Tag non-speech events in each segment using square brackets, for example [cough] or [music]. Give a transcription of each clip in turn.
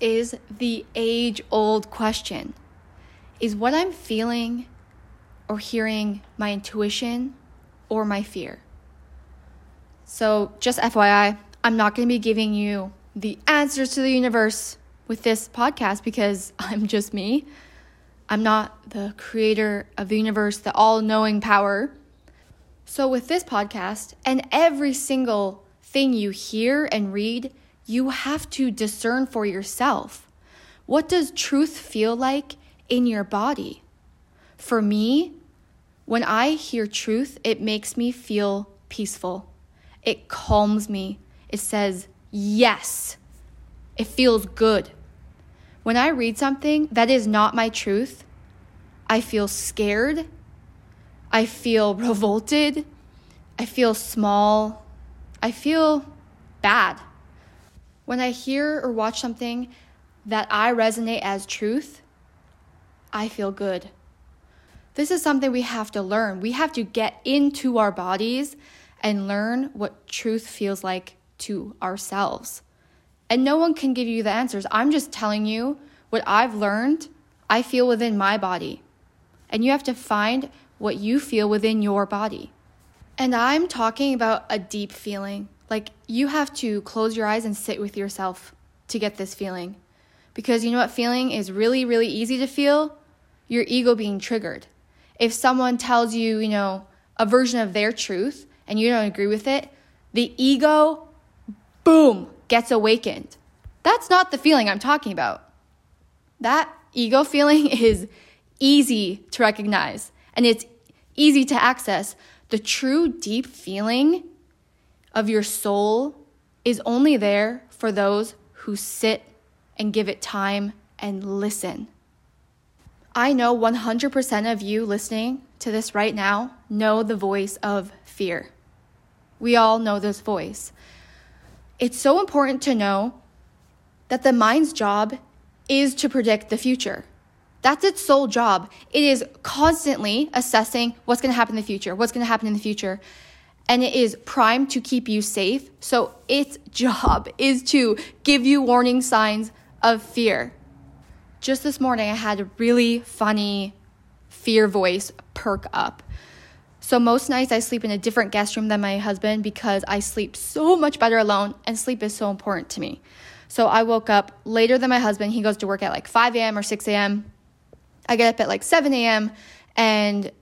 is the age old question Is what I'm feeling or hearing my intuition or my fear? So, just FYI, I'm not going to be giving you the answers to the universe with this podcast because [laughs] I'm just me. I'm not the creator of the universe, the all knowing power. So, with this podcast and every single thing you hear and read, you have to discern for yourself. What does truth feel like in your body? For me, when I hear truth, it makes me feel peaceful. It calms me. It says, yes. It feels good. When I read something that is not my truth, I feel scared. I feel revolted. I feel small. I feel bad. When I hear or watch something that I resonate as truth, I feel good. This is something we have to learn. We have to get into our bodies and learn what truth feels like to ourselves. And no one can give you the answers. I'm just telling you what I've learned, I feel within my body. And you have to find what you feel within your body. And I'm talking about a deep feeling. Like you have to close your eyes and sit with yourself to get this feeling. Because you know what feeling is really, really easy to feel? Your ego being triggered. If someone tells you, you know, a version of their truth and you don't agree with it, the ego, boom, gets awakened. That's not the feeling I'm talking about. That ego [laughs] feeling is easy to recognize and it's easy to access. The true deep feeling of your soul is only there for those who sit and give it time and listen. I know 100% of you listening to this right now know the voice of fear. We all know this voice. It's so important to know that the mind's job is to predict the future. That's its sole job. It is constantly assessing what's going to happen in the future, what's going to happen in the future. And it is primed to keep you safe. So its job [laughs] is to give you warning signs of fear. Just this morning, I had a really funny fear voice perk up. So most nights I sleep in a different guest room than my husband because I sleep so much better alone and sleep is so important to me. So I woke up later than my husband. He goes to work at like 5 a.m. or 6 a.m. I get up at like 7 a.m. and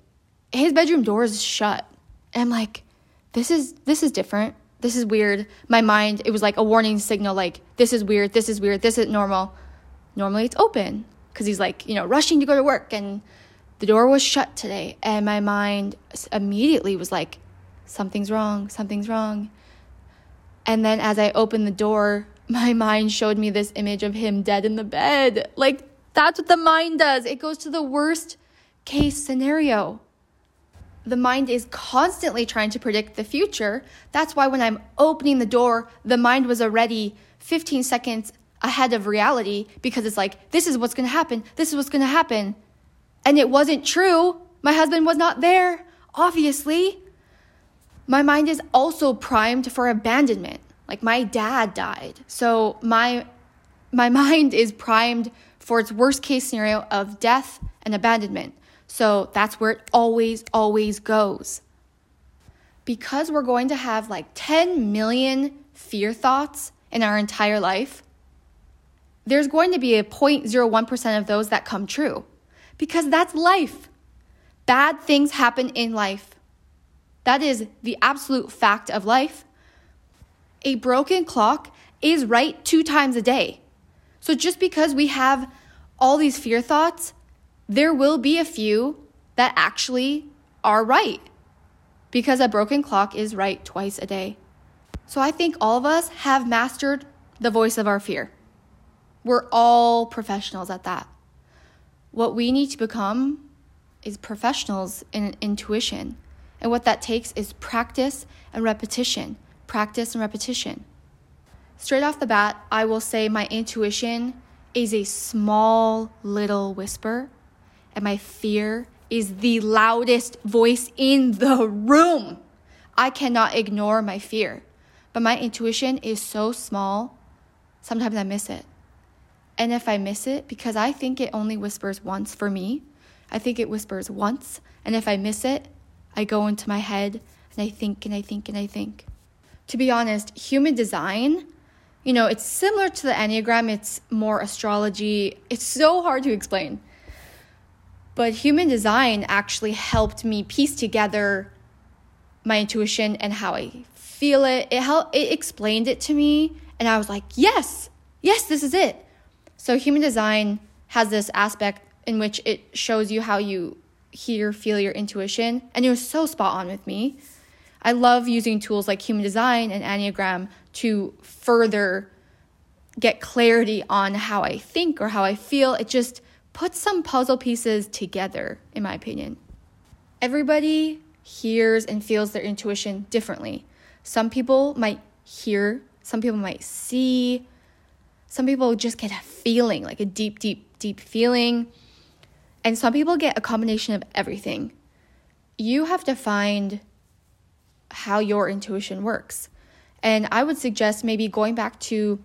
his bedroom door is shut. And I'm like, this is this is different. This is weird. My mind, it was like a warning signal like this is weird, this is weird, this isn't normal. Normally it's open because he's like, you know, rushing to go to work and the door was shut today, and my mind immediately was like, something's wrong, something's wrong. And then as I opened the door, [laughs] my mind showed me this image of him dead in the bed. Like, that's what the mind does. It goes to the worst case scenario. The mind is constantly trying to predict the future. That's why when I'm opening the door, the mind was already 15 seconds ahead of reality because it's like, this is what's gonna happen, this is what's gonna happen. And it wasn't true. My husband was not there, obviously. My mind is also primed for abandonment. Like my dad died. So my my [laughs] mind is primed for its worst case scenario of death and abandonment. So that's where it always always goes. Because we're going to have like 10 million fear thoughts in our entire life, there's going to be a 0.01% of those that come true because that's life. Bad things happen in life. That is the absolute fact of life. A broken clock is right two times a day. So just because we have all these fear thoughts, there will be a few that actually are right because a broken clock is right twice a day. So I think all of us have mastered the voice of our fear. We're all professionals at that. What we need to become is professionals in intuition. And what that takes is practice and repetition, practice and repetition. Straight off the bat, I will say my intuition is a small little whisper, and my fear is the loudest voice in the room. I cannot ignore my fear, but my intuition is so small, sometimes I miss it. And if I miss it, because I think it only whispers once for me, I think it whispers once. And if I miss it, I go into my head and I think and I think and I think. To be honest, human design, you know, it's similar to the Enneagram, it's more astrology. It's so hard to explain. But human design actually helped me piece together my intuition and how I feel it. It helped it explained it to me and I was like, "Yes. Yes, this is it." So human design has this aspect in which it shows you how you hear, feel your intuition, and it was so spot on with me. I love using tools like human design and Enneagram to further get clarity on how I think or how I feel. It just puts some puzzle pieces together, in my opinion. Everybody hears and feels their intuition differently. Some people might hear, some people might see, some people just get a feeling, like a deep, deep, deep feeling. And some people get a combination of everything. You have to find how your intuition works. And I would suggest maybe going back to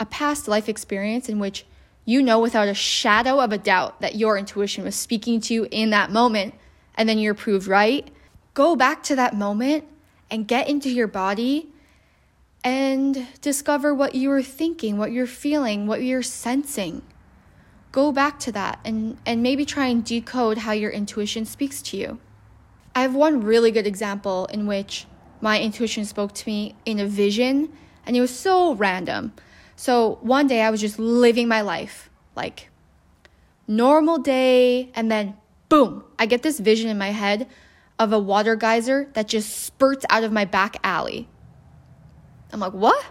a past life experience in which you know without a shadow of a doubt that your intuition was speaking to you in that moment, and then you're proved right. Go back to that moment and get into your body and discover what you were thinking, what you're feeling, what you're sensing go back to that and, and maybe try and decode how your intuition speaks to you. I have one really good example in which my intuition spoke to me in a vision, and it was so random. So one day I was just living my life, like normal day, and then boom, I get this vision in my head of a water geyser that just spurts out of my back alley. I'm like, what?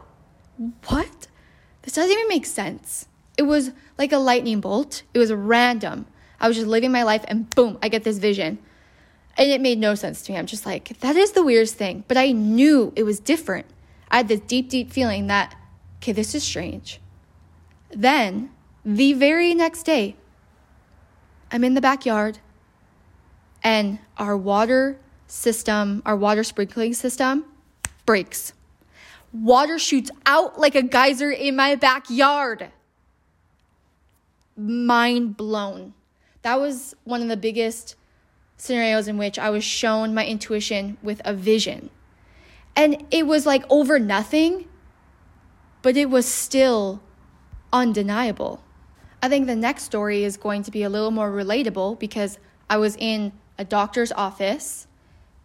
What? This doesn't even make sense. It was like a lightning bolt. It was random. I was just living my life and boom, I get this vision. And it made no sense to me. I'm just like, that is the weirdest thing. But I knew it was different. I had this deep, deep feeling that, okay, this is strange. Then, the very next day, I'm in the backyard and our water system, our water sprinkling system breaks. Water shoots out like a geyser in my backyard mind blown. That was one of the biggest scenarios in which I was shown my intuition with a vision. And it was like over nothing, but it was still undeniable. I think the next story is going to be a little more relatable because I was in a doctor's office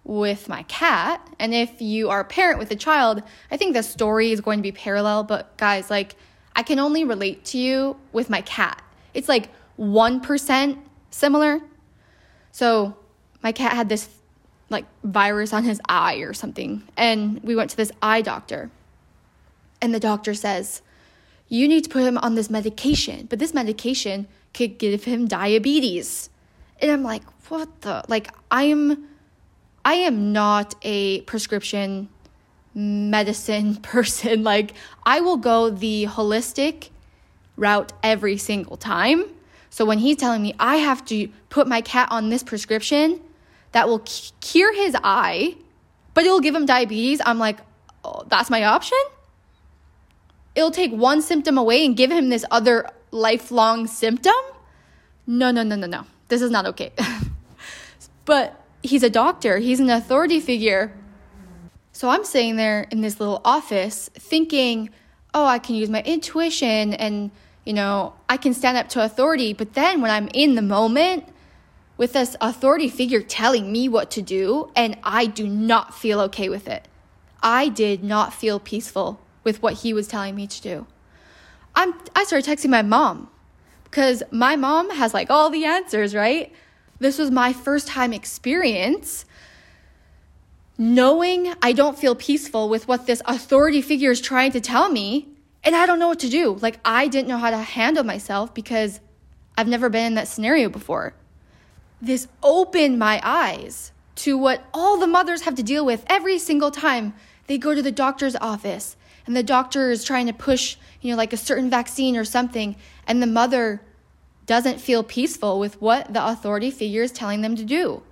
with my cat. And if you are a parent with a child, I think the story is going to be parallel. But guys, like, I can only relate to you with my cat it's like 1% similar. So my cat had this like virus on his eye or something. And we went to this eye doctor. And the doctor says, You need to put him on this medication, but this medication could give him diabetes. And I'm like, What the? Like, I'm. I am not a prescription medicine [laughs] person. Like, I will go the holistic route every single time. So when he's telling me I have to put my cat on this prescription that will cure his eye, but it will give him diabetes, I'm like, oh, that's my option? It'll take one symptom away and give him this other lifelong symptom? No, no, no, no, no. This is not okay. [laughs] but he's a doctor, he's an authority figure. So I'm sitting there in this little office thinking, oh, I can use my intuition and you know, I can stand up to authority, but then when I'm in the moment with this authority figure telling me what to do, and I do not feel okay with it, I did not feel peaceful with what he was telling me to do. I'm, I started texting my mom because my mom has like all the answers, right? This was my first time experience knowing I don't feel peaceful with what this authority figure is trying to tell me and I don't know what to do. Like, I didn't know how to handle myself because I've never been in that scenario before. This opened my eyes to what all the mothers have to deal with every single time they go to the doctor's office and the doctor is trying to push, you know, like a certain vaccine or something, and the mother doesn't feel peaceful with what the authority figure is telling them to do.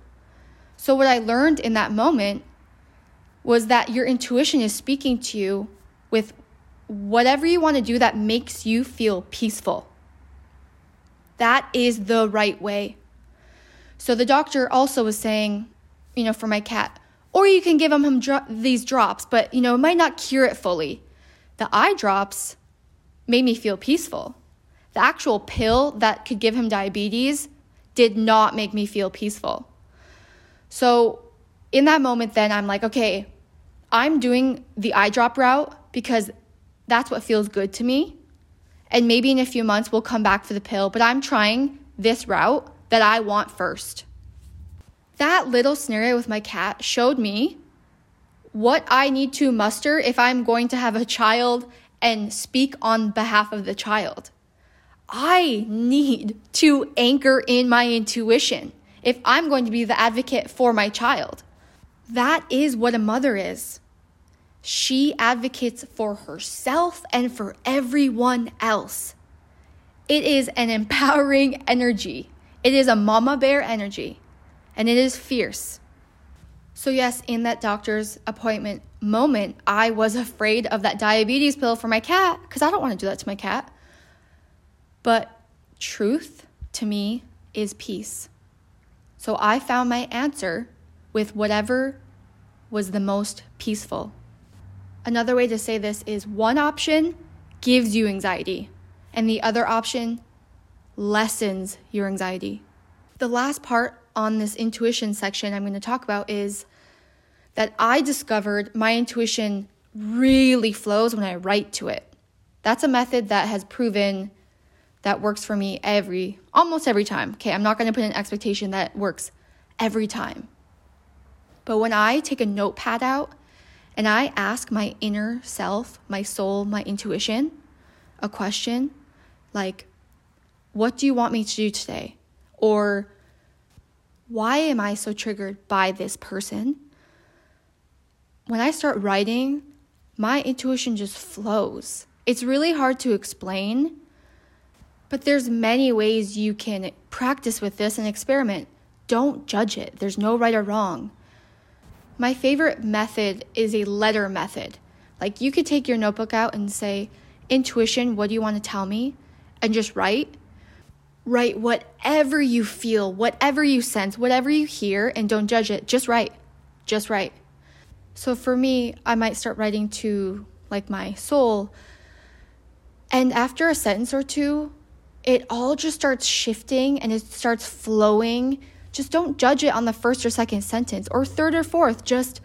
So, what I learned in that moment was that your intuition is speaking to you with whatever you want to do that makes you feel peaceful. That is the right way. So the doctor also was saying, you know, for my cat, or you can give him, dro- these drops, but you know, it might not cure it fully. The eye drops made me feel peaceful. The actual pill that could give him diabetes did not make me feel peaceful. So, in that moment, then I'm like, okay, I'm doing the eye drop route because that's what feels good to me. And maybe in a few months, we'll come back for the pill, but I'm trying this route that I want first. That little scenario with my cat showed me what I need to muster if I'm going to have a child and speak on behalf of the child. I need to anchor in my intuition if I'm going to be the advocate for my child. That is what a mother is. She advocates for herself and for everyone else. It is an empowering energy. It is a mama bear energy, and it is fierce. So, yes, in that doctor's appointment moment, I was afraid of that diabetes pill for my cat because I don't want to do that to my cat. But truth to me is peace. So I found my answer with whatever was the most peaceful. Another way to say this is one option gives you anxiety, and the other option lessens your anxiety. The last part on this intuition section I'm going to talk about is that I discovered my intuition really flows when I write to it. That's a method that has proven that works for me every almost every time. Okay, I'm not going to put an expectation that works every time. But when I take a notepad out and I ask my inner self, my soul, my intuition a question like what do you want me to do today? Or why am I so triggered by this person? When I start writing, my intuition just flows. It's really hard to explain, but there's many ways you can practice with this and experiment. Don't judge it. There's no right or wrong. My favorite method is a letter method. Like you could take your notebook out and say, Intuition, what do you want to tell me? And just write. Write whatever you feel, whatever you sense, whatever you hear, and don't judge it. Just write. Just write. So for me, I might start writing to like my soul. And after a sentence or two, it all just starts shifting and it starts flowing. Just don't judge it on the first or second sentence or third or fourth. Just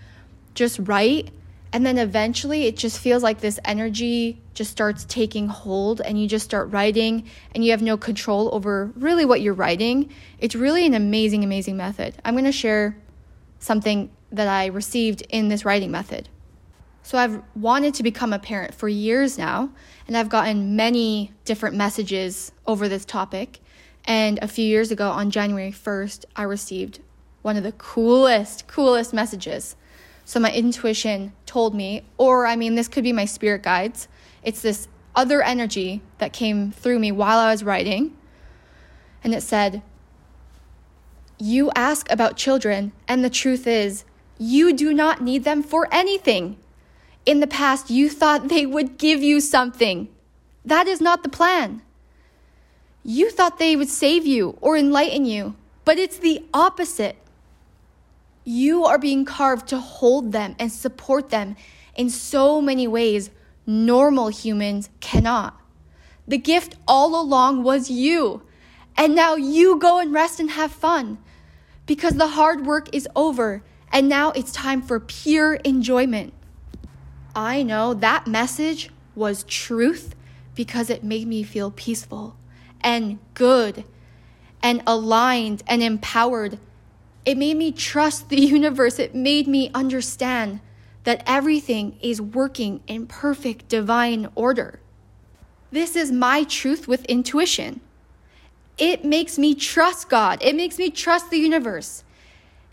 just write and then eventually it just feels like this energy just starts taking hold and you just start writing and you have no control over really what you're writing. It's really an amazing, amazing method. I'm going to share something that I received in this writing method. So I've wanted to become a parent for years now, and I've gotten many different messages over this topic. And a few years ago, on January 1st, I received one of the coolest, coolest messages. So my intuition told me, or I mean, this could be my spirit guides. It's this other energy that came through me while I was writing. And it said, You ask about children, and the truth is, you do not need them for anything. In the past, you thought they would give you something. That is not the plan. You thought they would save you or enlighten you, but it's the opposite. You are being carved to hold them and support them in so many ways normal humans cannot. The gift all along was you. And now you go and rest and have fun because the hard work is over and now it's time for pure enjoyment. I know that message was truth because it made me feel peaceful and good and aligned and empowered. It made me trust the [laughs] universe. It made me understand that everything is working in perfect divine order. This is my truth with intuition. It makes me trust God. It makes me trust the universe.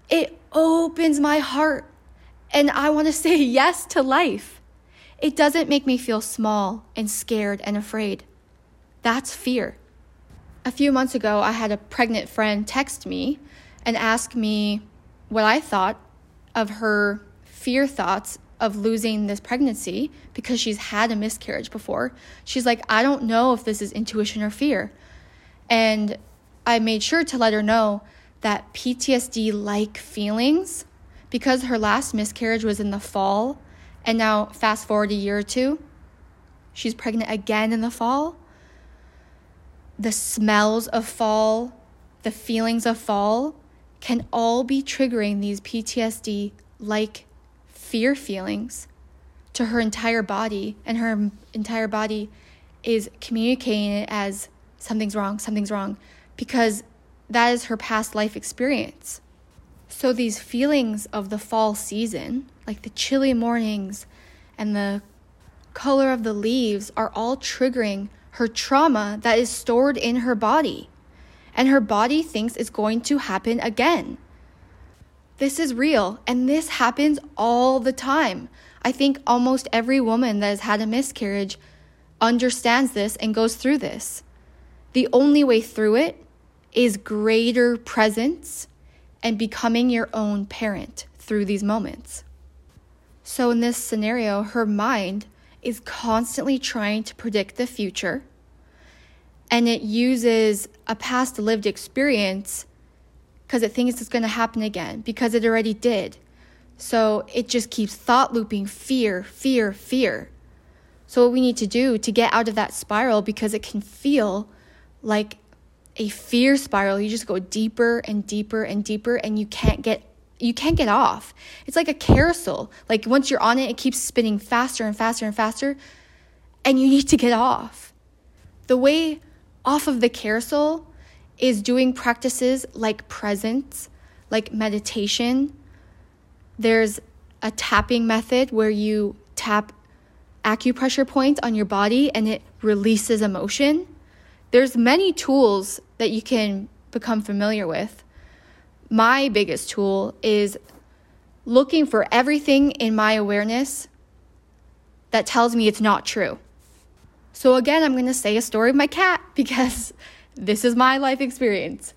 It opens my heart and I want to [laughs] say yes to life. It doesn't make me feel small and scared and afraid. That's fear. A few months ago, I had a pregnant friend text me and ask me what I thought of her fear thoughts of losing this pregnancy because she's had a miscarriage before. She's like, I don't know if this is intuition or fear. And I made sure to let her know that PTSD like feelings, because her last miscarriage was in the fall, and now fast forward a year or two, she's pregnant again in the fall. The smells of fall, the feelings of fall can all be triggering these PTSD like fear feelings to her entire body, and her entire body is communicating it as something's wrong, something's wrong, because that is her past life experience. So, these feelings of the fall season, like the chilly mornings and the color of the leaves, are all triggering her trauma that is stored in her body. And her body thinks it's going to happen again. This is real, and this happens all the time. I think almost every woman that has had a miscarriage understands this and goes through this. The only way through it is greater presence and becoming your own parent through these moments. So, in this scenario, her mind is constantly trying to predict the future and it uses a past lived experience because it thinks it's going to happen again because it already did. So, it just keeps thought looping fear, fear, fear. So, what we need to do to get out of that spiral because it can feel like a fear spiral. You just go deeper and deeper and deeper and you can't get you can't get off. It's like a carousel. Like once you're on it, it keeps spinning faster and faster and faster and you need to get off. The way off of the carousel is doing practices like presence, like meditation. There's a tapping method where you tap acupressure points on your body and it releases emotion. There's many tools that you can become familiar with. My biggest tool is looking for everything in my awareness that tells me it's not true. So, again, I'm going to say a story of my cat [laughs] because this is my life experience.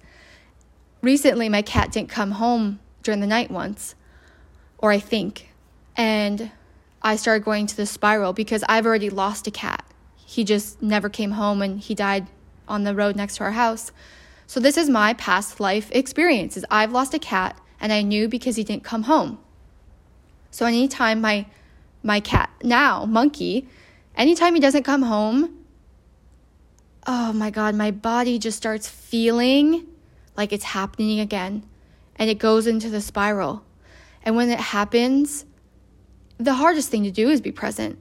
Recently, my cat didn't come home during the night once, or I think, and I started going to the spiral because I've already lost a cat. He just never came home and he died on the road next to our house. So this is my past life experiences. I've lost a cat and I knew because he didn't come home. So anytime my my cat now, Monkey, anytime he doesn't come home, oh my god, my body just starts feeling like it's happening again and it goes into the spiral. And when it happens, the hardest thing to do is be present.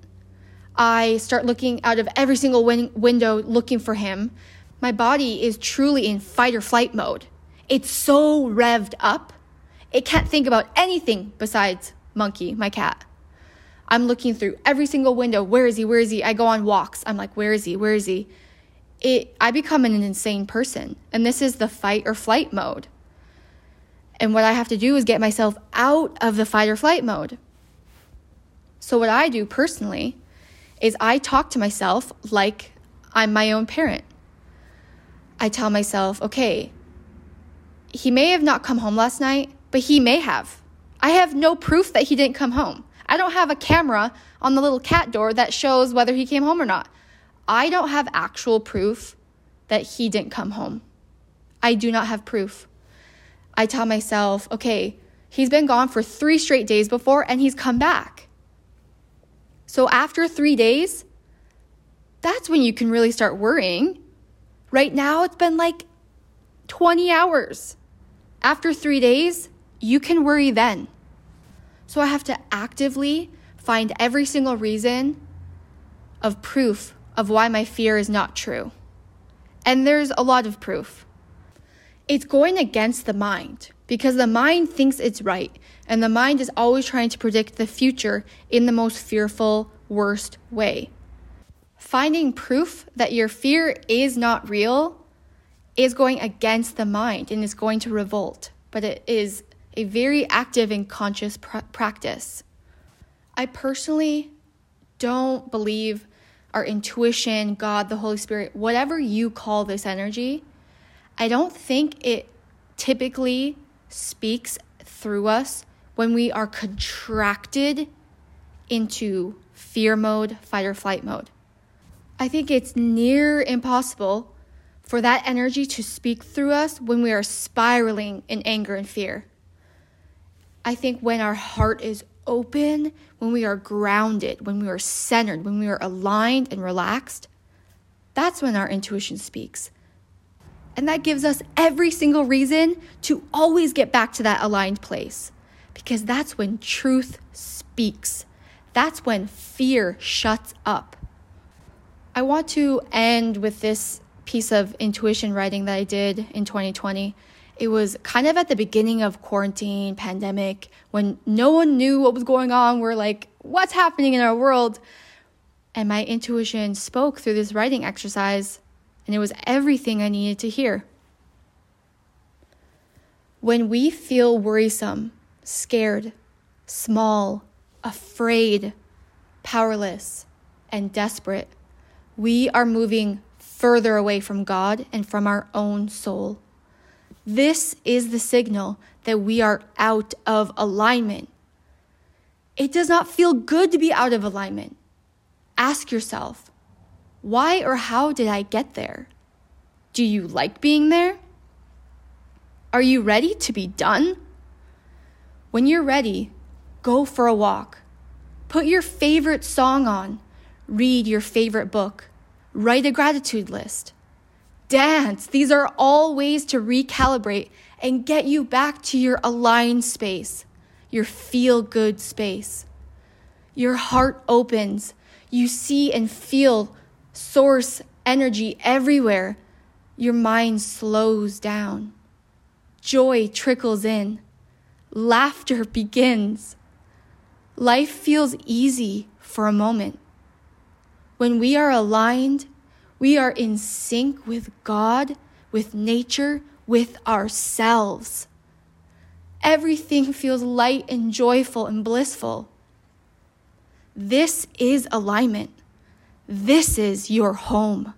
I start looking out of every single win- window looking for him. My body is truly in fight or flight mode. It's so revved up, it can't think about anything besides Monkey, my cat. I'm looking through every single window. Where is he? Where is he? I go on walks. I'm like, where is he? Where is he? It I become an insane person. And this is the fight or flight mode. And what I have to do is get myself out of the fight or flight mode. So what I do personally is I talk to myself like I'm my own parent. I tell myself, okay, he may have not come home last night, but he may have. I have no proof that he didn't come home. I don't have a camera on the little cat door that shows whether he came home or not. I don't have actual proof that he didn't come home. I do not have proof. I tell myself, okay, he's been gone for three straight days before and he's come back. So after three days, that's when you can really start worrying. Right now, it's been like 20 hours. After three days, you can worry then. So I have to actively find every single reason of proof of why my fear is not true. And there's a lot of proof. It's going against the mind because the mind thinks it's right, and the mind is always trying to predict the future in the most fearful, worst way. Finding proof that your fear is not real is going against the mind and is going to revolt, but it is a very active and conscious pr- practice. I personally don't believe our intuition, God, the Holy Spirit, whatever you call this energy, I don't think it typically speaks through us when we are contracted into fear mode, fight or flight mode. I think it's near impossible for that energy to speak through us when we are spiraling in anger and fear. I think when our heart is open, when we are grounded, when we are centered, when we are aligned and relaxed, that's when our intuition speaks. And that gives us every single reason to always get back to that aligned place because that's when truth speaks. That's when fear shuts up. I want to end with this piece of intuition writing that I did in 2020. It was kind of at the beginning of quarantine, pandemic, when no one knew what was going on. We're like, what's happening in our world? And my intuition spoke through this writing exercise, and it was everything I needed to hear. When we feel worrisome, scared, small, afraid, powerless, and desperate, we are moving further away from God and from our own soul. This is the signal that we are out of alignment. It does not feel good to be out of alignment. Ask yourself, why or how did I get there? Do you like being there? Are you ready to be done? When you're ready, go for a walk. Put your favorite song on. Read your favorite book. Write a gratitude list. Dance. These are all ways to recalibrate and get you back to your aligned space, your feel good space. Your heart opens. You see and feel source energy everywhere. Your mind slows down. Joy trickles in. Laughter begins. Life feels easy for a moment. When we are aligned, we are in sync with God, with nature, with ourselves. Everything feels light and joyful and blissful. This is alignment. This is your home.